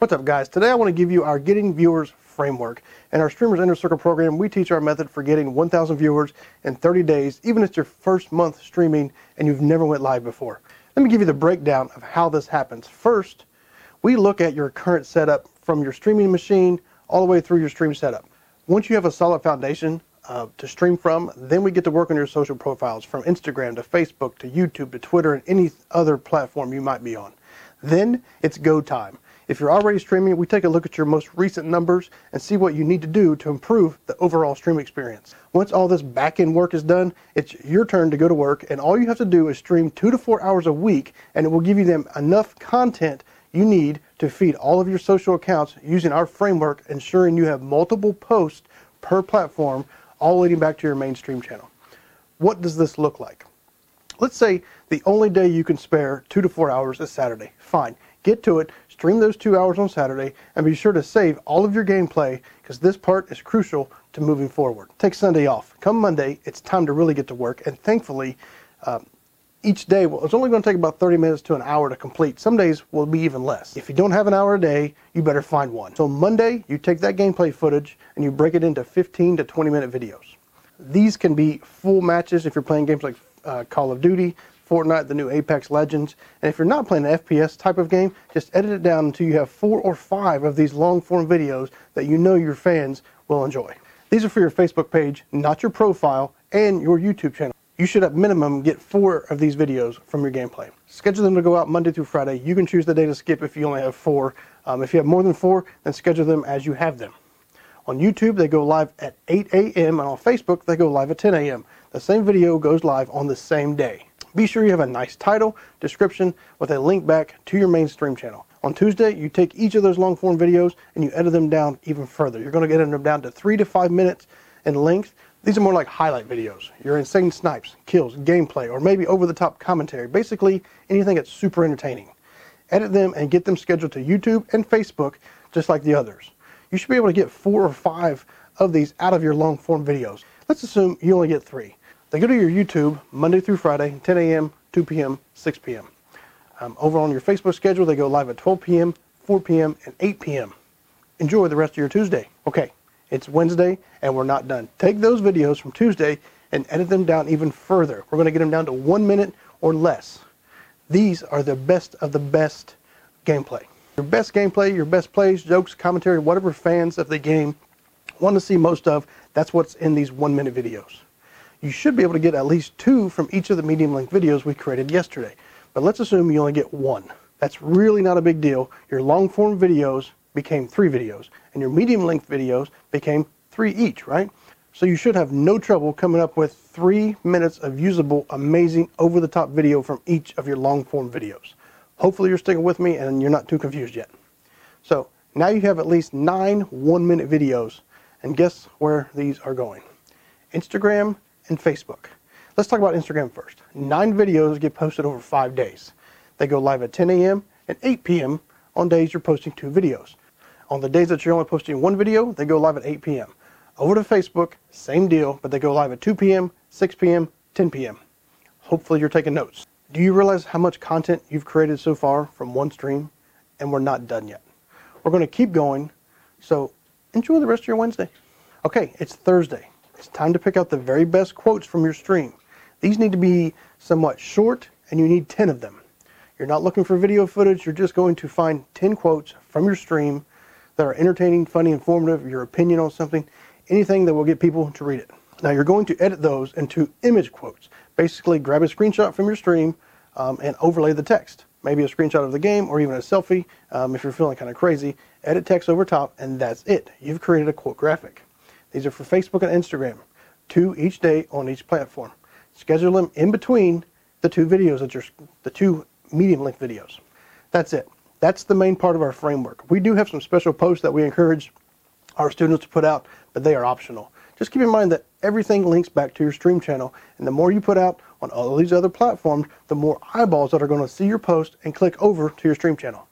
What's up guys? Today I want to give you our Getting Viewers framework. In our Streamers Inner Circle program, we teach our method for getting 1,000 viewers in 30 days, even if it's your first month streaming and you've never went live before. Let me give you the breakdown of how this happens. First, we look at your current setup from your streaming machine all the way through your stream setup. Once you have a solid foundation uh, to stream from, then we get to work on your social profiles from Instagram to Facebook to YouTube to Twitter and any other platform you might be on. Then it's go time. If you're already streaming, we take a look at your most recent numbers and see what you need to do to improve the overall stream experience. Once all this back end work is done, it's your turn to go to work, and all you have to do is stream two to four hours a week, and it will give you them enough content you need to feed all of your social accounts using our framework, ensuring you have multiple posts per platform, all leading back to your mainstream channel. What does this look like? Let's say the only day you can spare two to four hours is Saturday. Fine. Get to it, stream those two hours on Saturday, and be sure to save all of your gameplay because this part is crucial to moving forward. Take Sunday off. Come Monday, it's time to really get to work, and thankfully, uh, each day, well, it's only going to take about 30 minutes to an hour to complete. Some days will be even less. If you don't have an hour a day, you better find one. So Monday, you take that gameplay footage and you break it into 15 to 20 minute videos. These can be full matches if you're playing games like uh, Call of Duty, Fortnite, the new Apex Legends. And if you're not playing an FPS type of game, just edit it down until you have four or five of these long form videos that you know your fans will enjoy. These are for your Facebook page, not your profile, and your YouTube channel. You should at minimum get four of these videos from your gameplay. Schedule them to go out Monday through Friday. You can choose the day to skip if you only have four. Um, if you have more than four, then schedule them as you have them. On YouTube, they go live at 8 a.m. and on Facebook, they go live at 10 a.m. The same video goes live on the same day. Be sure you have a nice title, description, with a link back to your mainstream channel. On Tuesday, you take each of those long form videos and you edit them down even further. You're going to get them down to three to five minutes in length. These are more like highlight videos. Your insane snipes, kills, gameplay, or maybe over the top commentary. Basically, anything that's super entertaining. Edit them and get them scheduled to YouTube and Facebook just like the others. You should be able to get four or five of these out of your long form videos. Let's assume you only get three. They go to your YouTube Monday through Friday, 10 a.m., 2 p.m., 6 p.m. Um, over on your Facebook schedule, they go live at 12 p.m., 4 p.m., and 8 p.m. Enjoy the rest of your Tuesday. Okay, it's Wednesday, and we're not done. Take those videos from Tuesday and edit them down even further. We're going to get them down to one minute or less. These are the best of the best gameplay. Your best gameplay, your best plays, jokes, commentary, whatever fans of the game want to see most of, that's what's in these one minute videos you should be able to get at least two from each of the medium length videos we created yesterday. But let's assume you only get one. That's really not a big deal. Your long form videos became three videos, and your medium length videos became three each, right? So you should have no trouble coming up with three minutes of usable, amazing, over the top video from each of your long form videos. Hopefully you're sticking with me and you're not too confused yet. So now you have at least nine one minute videos, and guess where these are going? Instagram, and Facebook. Let's talk about Instagram first. Nine videos get posted over five days. They go live at 10 a.m. and 8 p.m. on days you're posting two videos. On the days that you're only posting one video, they go live at 8 p.m. Over to Facebook, same deal, but they go live at 2 p.m., 6 p.m., 10 p.m. Hopefully you're taking notes. Do you realize how much content you've created so far from one stream? And we're not done yet. We're going to keep going, so enjoy the rest of your Wednesday. Okay, it's Thursday. It's time to pick out the very best quotes from your stream. These need to be somewhat short and you need 10 of them. You're not looking for video footage, you're just going to find 10 quotes from your stream that are entertaining, funny, informative, your opinion on something, anything that will get people to read it. Now you're going to edit those into image quotes. Basically grab a screenshot from your stream um, and overlay the text. Maybe a screenshot of the game or even a selfie um, if you're feeling kind of crazy. Edit text over top and that's it. You've created a quote graphic. These are for Facebook and Instagram, two each day on each platform. Schedule them in between the two videos that you're, the two medium length videos. That's it. That's the main part of our framework. We do have some special posts that we encourage our students to put out, but they are optional. Just keep in mind that everything links back to your stream channel, and the more you put out on all these other platforms, the more eyeballs that are going to see your post and click over to your stream channel.